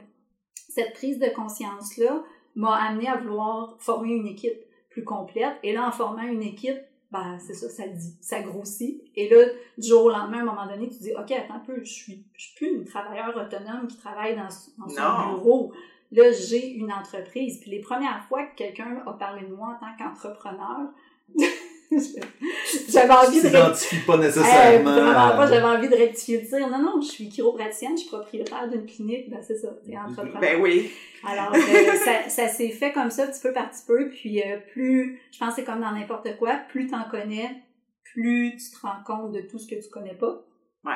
cette prise de conscience-là m'a amené à vouloir former une équipe plus complète. Et là, en formant une équipe, ben, c'est ça, ça dit, ça grossit. Et là, du jour au lendemain, à un moment donné, tu dis, OK, attends un peu, je suis, je suis plus une travailleuse autonome qui travaille dans, dans son bureau. Là, j'ai une entreprise. Puis les premières fois que quelqu'un a parlé de moi en tant qu'entrepreneur, j'avais envie de. Tu pas nécessairement. pas, j'avais envie de rectifier le tir. Non, non, je suis chiropraticienne, je suis propriétaire d'une clinique. Ben, c'est ça, t'es entrepreneur. Ben oui. Alors, ben, ça, ça s'est fait comme ça, petit peu par petit peu. Puis, euh, plus, je pense que c'est comme dans n'importe quoi, plus t'en connais, plus tu te rends compte de tout ce que tu connais pas. Ouais.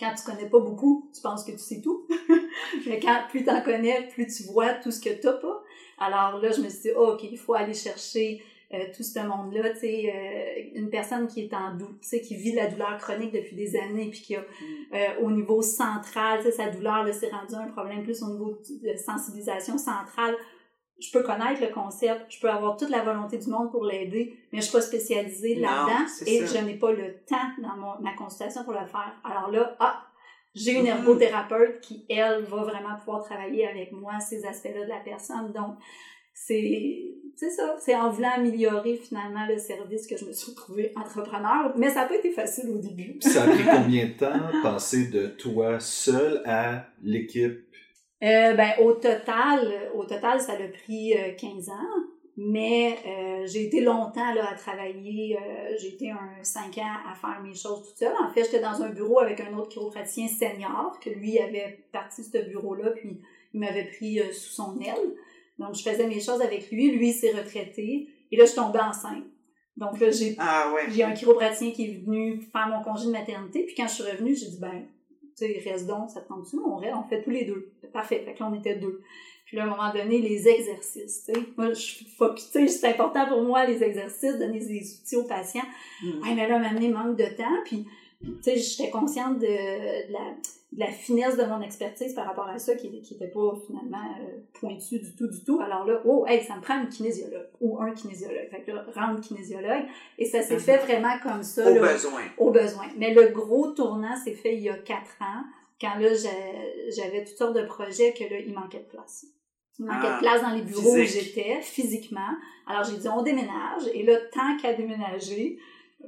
Quand tu connais pas beaucoup, tu penses que tu sais tout. Mais quand plus t'en connais, plus tu vois tout ce que t'as pas. Alors là, je me suis dit, oh, OK, il faut aller chercher euh, tout ce monde-là, tu sais, euh, une personne qui est en doute, tu sais, qui vit la douleur chronique depuis des années, puis qui a, mm. euh, au niveau central, tu sais, sa douleur, là, s'est rendu un problème plus au niveau de sensibilisation centrale. Je peux connaître le concept, je peux avoir toute la volonté du monde pour l'aider, mais je suis pas spécialisée là-dedans et je n'ai pas le temps dans mon, ma consultation pour le faire. Alors là, ah, j'ai une mm-hmm. ergothérapeute qui, elle, va vraiment pouvoir travailler avec moi ces aspects-là de la personne. Donc, c'est c'est ça, c'est en voulant améliorer finalement le service que je me suis retrouvée entrepreneur, mais ça n'a pas été facile au début. ça a pris combien de temps passer de toi seul à l'équipe? Euh, ben, au total, au total, ça a pris 15 euh, ans, mais euh, j'ai été longtemps là, à travailler, j'ai été un 5 ans à faire mes choses toute seule. En fait, j'étais dans un bureau avec un autre chiropraticien senior, que lui avait parti de ce bureau-là, puis il m'avait pris sous son aile. Donc, je faisais mes choses avec lui. Lui, s'est retraité. Et là, je tombais enceinte. Donc là, j'ai ah, ouais. un chiropraticien qui est venu faire mon congé de maternité. Puis quand je suis revenue, j'ai dit, ben, tu sais, reste donc, ça te tente-tu? On, on fait tous les deux. Parfait. Fait que là, on était deux. Puis là, à un moment donné, les exercices, tu sais. Moi, je tu sais, c'est important pour moi, les exercices, donner des outils aux patients. Mm. mais là, m'amener manque de temps. Puis, tu sais, j'étais consciente de la de la finesse de mon expertise par rapport à ça qui n'était pas finalement euh, pointu du tout, du tout. Alors là, oh, hey, ça me prend une kinésiologue ou un kinésiologue. Fait que là, rendre kinésiologue. Et ça s'est fait vraiment comme ça. Au besoin. Au besoin. Mais le gros tournant s'est fait il y a quatre ans, quand là, j'avais toutes sortes de projets que là, il manquait de place. Il manquait de ah, place dans les bureaux où j'étais, physiquement. Alors j'ai dit, on déménage. Et là, tant qu'à déménager,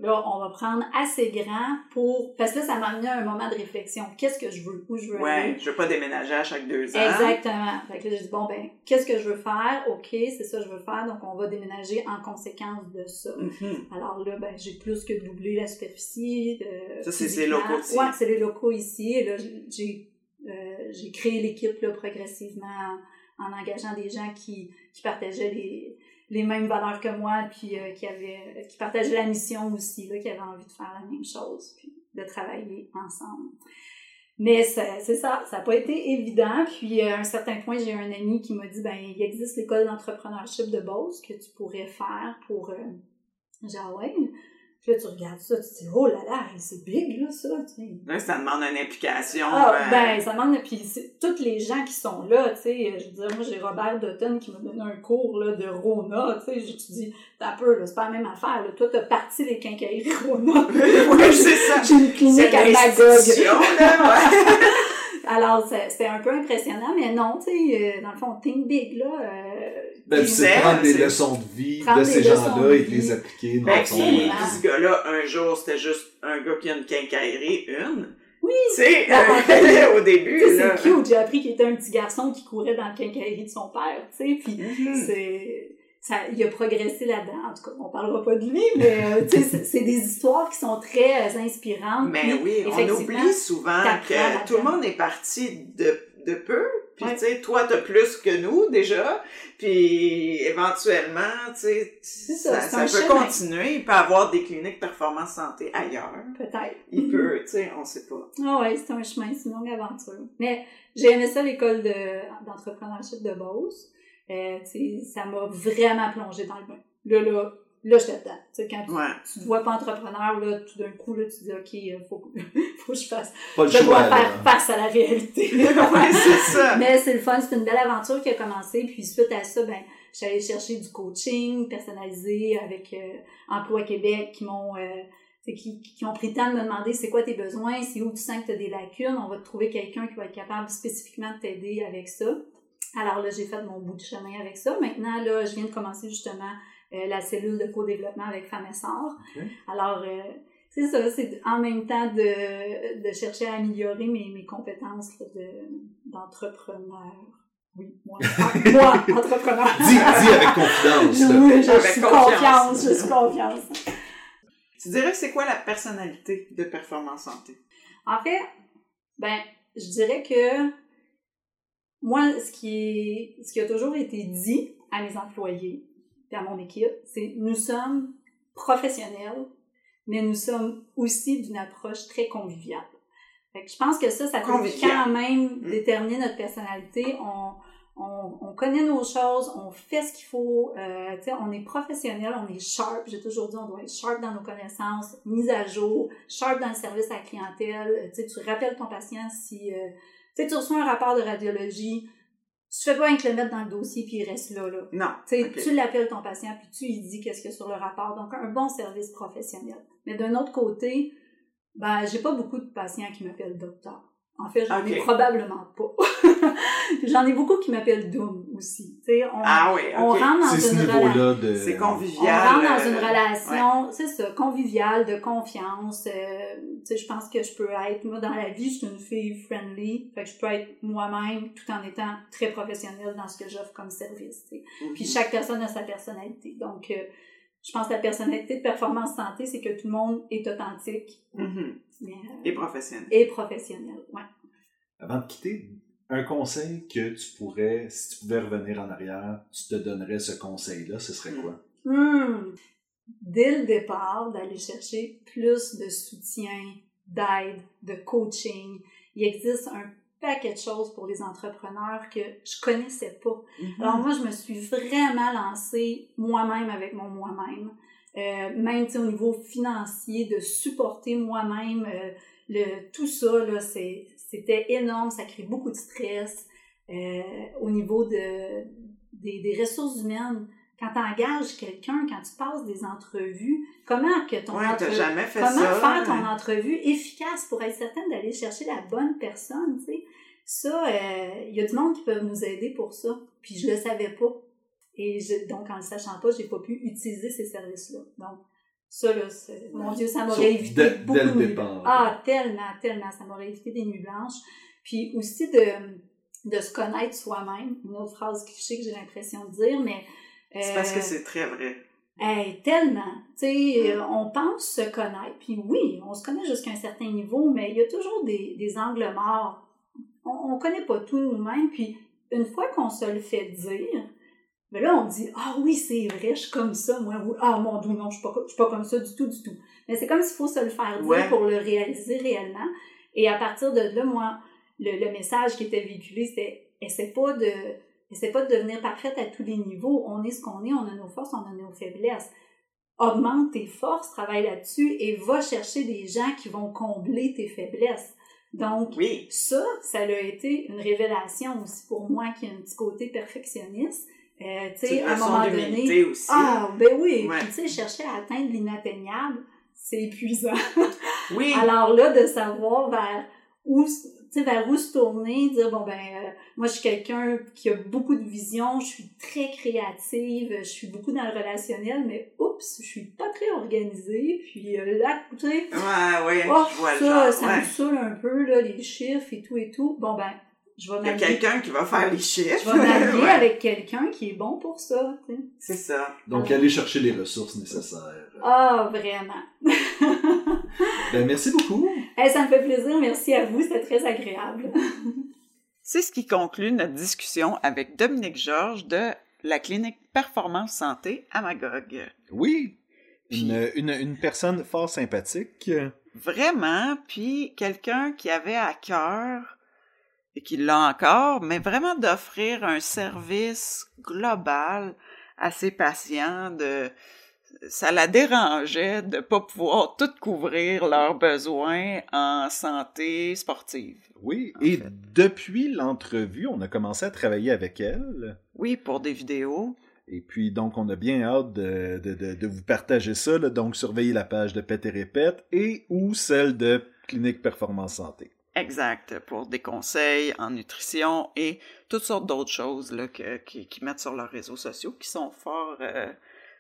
Là, on va prendre assez grand pour. Parce que là, ça m'a amené à un moment de réflexion. Qu'est-ce que je veux? Où je veux ouais, aller? je veux pas déménager à chaque deux ans. Exactement. Fait que là, j'ai dit, bon, ben, qu'est-ce que je veux faire? OK, c'est ça que je veux faire. Donc, on va déménager en conséquence de ça. Mm-hmm. Alors là, ben, j'ai plus que doublé la superficie. De, ça, c'est les locaux ici. Ouais, c'est les locaux ici. Et là, j'ai, euh, j'ai créé l'équipe, là, progressivement en, engageant des gens qui, qui partageaient les les mêmes valeurs que moi, puis euh, qui avait, qui partageait la mission aussi, là, qui avait envie de faire la même chose, puis de travailler ensemble. Mais c'est ça, ça n'a pas été évident. Puis euh, à un certain point, j'ai un ami qui m'a dit ben il existe l'école d'entrepreneurship de Beauce que tu pourrais faire pour euh, puis là, tu regardes ça, tu te dis, oh là là, c'est big, là, ça, tu sais. Là, ça demande une implication. Ah, euh, ben, ça demande, puis tous les gens qui sont là, tu sais, je veux dire, moi, j'ai Robert Dutton qui m'a donné un cours, là, de Rona, tu sais, je te dis, t'as peu, là, c'est pas la même affaire, là. Toi, t'as parti les quincailleries Rona. oui, c'est ça. J'ai une clinique à Magog. Alors, c'était un peu impressionnant, mais non, tu sais, euh, dans le fond, think big, là. Euh, ben, c'est prendre des leçons de vie de ces gens-là et de les appliquer dans ben, ton... ce gars-là, un jour, c'était juste un gars qui a une quincaillerie, une. Oui! Tu sais, euh, au début, là. C'est cute, j'ai appris qu'il était un petit garçon qui courait dans la quincaillerie de son père, tu sais, puis mm-hmm. c'est ça, il a progressé là-dedans. En tout cas, on parlera pas de lui, mais euh, c'est des histoires qui sont très euh, inspirantes. Mais oui, on oublie souvent que tout le monde est parti de, de peu. Puis, tu sais, toi, t'as plus que nous, déjà. Puis, éventuellement, tu sais, ça, ça, peut continuer. Il peut avoir des cliniques performance santé ailleurs. Peut-être. Il peut, tu sais, on sait pas. Ah ouais, c'est un chemin, c'est une longue aventure. Mais j'ai aimé ça, l'école d'entrepreneurship de, de Beauce. Euh, ça m'a vraiment plongé dans le bain. Là, là, là, je t'attends. Tu sais, quand tu, Ouais. tu te vois pas entrepreneur, là, tout d'un coup, là, tu dis, OK, euh, faut, faut que je fasse, Pas le je dois là. faire face à la réalité. Ouais, c'est ça. Mais c'est le fun, c'est une belle aventure qui a commencé. Puis suite à ça, ben, j'allais chercher du coaching personnalisé avec euh, Emploi Québec qui m'ont euh, tu sais, qui, qui ont pris le temps de me demander c'est quoi tes besoins, c'est où tu sens que tu as des lacunes, on va te trouver quelqu'un qui va être capable spécifiquement de t'aider avec ça. Alors là, j'ai fait mon bout de chemin avec ça. Maintenant, là, je viens de commencer justement euh, la cellule de co-développement avec Femmes Essor. Ok. Alors, euh, c'est ça, c'est en même temps de, de chercher à améliorer mes, mes compétences de- d'entrepreneur. Oui, moi, Ah, moi, entrepreneur. Dis, dis avec confidence. là. Oui, je, Avec suis confiance. confiance, je suis confiance. Tu dirais que c'est quoi la personnalité de Performance Santé? En fait, ben, je dirais que moi, ce qui est, ce qui a toujours été dit à mes employés à mon équipe, c'est nous sommes professionnels, mais nous sommes aussi d'une approche très conviviale. Fait que je pense que ça, ça peut quand même Mm. déterminer notre personnalité. On, on, on connaît nos choses, on fait ce qu'il faut, euh, on est professionnel, on est sharp. J'ai toujours dit, on doit être sharp dans nos connaissances, mise à jour, sharp dans le service à la clientèle. Euh, Tu rappelles ton patient si, euh, tu reçois un rapport de radiologie, tu fais pas que le mettre dans le dossier puis il reste là, là. Non. Tu sais, Ok. tu l'appelles ton patient puis tu lui dis qu'est-ce qu'il y a sur le rapport. Donc, un bon service professionnel. Mais d'un autre côté, ben, j'ai pas beaucoup de patients qui m'appellent docteur. En fait, j'en ai Ok. probablement pas. j'en ai beaucoup qui m'appellent Doom aussi. Tu sais, on, Ah oui, on rentre dans une relation. de... C'est On convivial. rentre dans euh, une ouais. relation, c'est ça, conviviale, de confiance. euh, tu sais, je pense que je peux être, moi, dans la vie, je suis une fille friendly. Fait que je peux être moi-même tout en étant très professionnelle dans ce que j'offre comme service. tu sais. Mhm. Puis chaque personne a sa personnalité. Donc, euh, je pense que la personnalité de performance santé, c'est que tout le monde est authentique Mhm. mais, euh, Et professionnel. et professionnel. Ouais. Avant de quitter, un conseil que tu pourrais, si tu pouvais revenir en arrière, tu te donnerais ce conseil-là, ce serait quoi? Hmm. Dès le départ, d'aller chercher plus de soutien, d'aide, de coaching. Il existe un paquet de choses pour les entrepreneurs que je connaissais pas. Mhm. Alors moi, je me suis vraiment lancée moi-même avec mon moi-même. Euh, même au niveau financier, de supporter moi-même euh, le tout ça, là, c'est- c'était énorme, ça crée beaucoup de stress. Euh, au niveau de, des, des ressources humaines, quand tu engages quelqu'un, quand tu passes des entrevues, comment que ton Ouais, t'as entrevue jamais fait Comment ça. faire ton hein? entrevue efficace pour être certaine d'aller chercher la bonne personne, tu sais? Ça, euh, il y a du monde qui peut nous aider pour ça. Puis je le savais pas. Et je- donc, en le sachant pas, j'ai pas pu utiliser ces services-là. Donc, ça, là, c'est- mon Dieu, ça m'aurait évité dès- beaucoup dès le de départ. Ah, tellement, tellement. Ça m'aurait évité des nuits blanches. Puis aussi de, de se connaître soi-même. Une autre phrase cliché que j'ai l'impression de dire, mais... C'est parce euh, que c'est très vrai. Hey, tellement. Tu sais, Mm. euh, on pense se connaître, puis oui, on se connaît jusqu'à un certain niveau, mais il y a toujours des, des angles morts. On, on connaît pas tout nous-mêmes, puis une fois qu'on se le fait dire, ben là, on dit, ah oui, c'est vrai, je suis comme ça, moi, oui. ah mon dieu, non, je suis je suis pas comme ça du tout, du tout. Mais c'est comme s'il faut se le faire dire Ouais. pour le réaliser réellement. Et à partir de là, moi, le, le message qui était véhiculé, c'était, essaie pas de, essaie pas de devenir parfaite à tous les niveaux. On est ce qu'on est, on a nos forces, on a nos faiblesses. Augmente tes forces, travaille là-dessus et va chercher des gens qui vont combler tes faiblesses. Donc, Oui. ça, ça a été une révélation aussi pour moi qui a un petit côté perfectionniste. Euh, tu sais, à un moment donné, aussi. ah, ben oui, Ouais. puis tu sais, chercher à atteindre l'inatteignable, c'est épuisant. Oui. Alors là, de savoir vers où, tu sais, vers où se tourner, dire, bon, ben, euh, moi, je suis quelqu'un qui a beaucoup de vision, je suis très créative, je suis beaucoup dans le relationnel, mais oups, je suis pas très organisée, puis euh, là, tu sais, Ouais, ouais. oh, ça, ça ouais. me saoule un peu, là, les chiffres et tout et tout. Bon, ben, je vais Il y a m'allier. quelqu'un qui va faire les chiffres. Je vais m'allier Ouais. avec quelqu'un qui est bon pour ça, tu sais. C'est ça. Donc, Ah. aller chercher les ressources nécessaires. Ah, vraiment. Ben, merci beaucoup. Hey, ça me fait plaisir, merci à vous, c'était très agréable. C'est ce qui conclut notre discussion avec Dominique Georges de la clinique Performance Santé à Magog. Oui. Puis- Une, une, une personne fort sympathique. Vraiment, puis quelqu'un qui avait à cœur, et qui l'a encore, mais vraiment d'offrir un service global à ses patients, de ça la dérangeait de pas pouvoir tout couvrir leurs besoins en santé sportive. Oui, et fait. depuis l'entrevue, on a commencé à travailler avec elle. Oui, pour des vidéos. Et puis, donc, on a bien hâte de, de, de, de vous partager ça. là. Donc, surveillez la page de Pète et Répète et ou celle de Clinique Performance Santé. Exact, pour des conseils en nutrition et toutes sortes d'autres choses là, que, qui, qui mettent sur leurs réseaux sociaux qui sont fort, euh,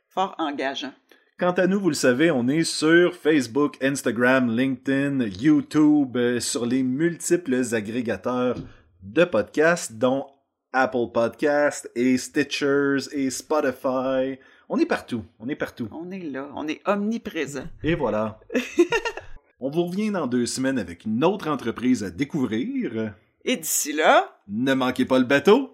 fort engageants. Quant à nous, vous le savez, on est sur Facebook, Instagram, LinkedIn, YouTube, euh, sur les multiples agrégateurs de podcasts, dont Apple Podcasts et Stitchers et Spotify. On est partout, on est partout. On est là, on est omniprésent. Et voilà. on vous revient dans deux semaines avec une autre entreprise à découvrir. Et d'ici là, Ne manquez pas le bateau!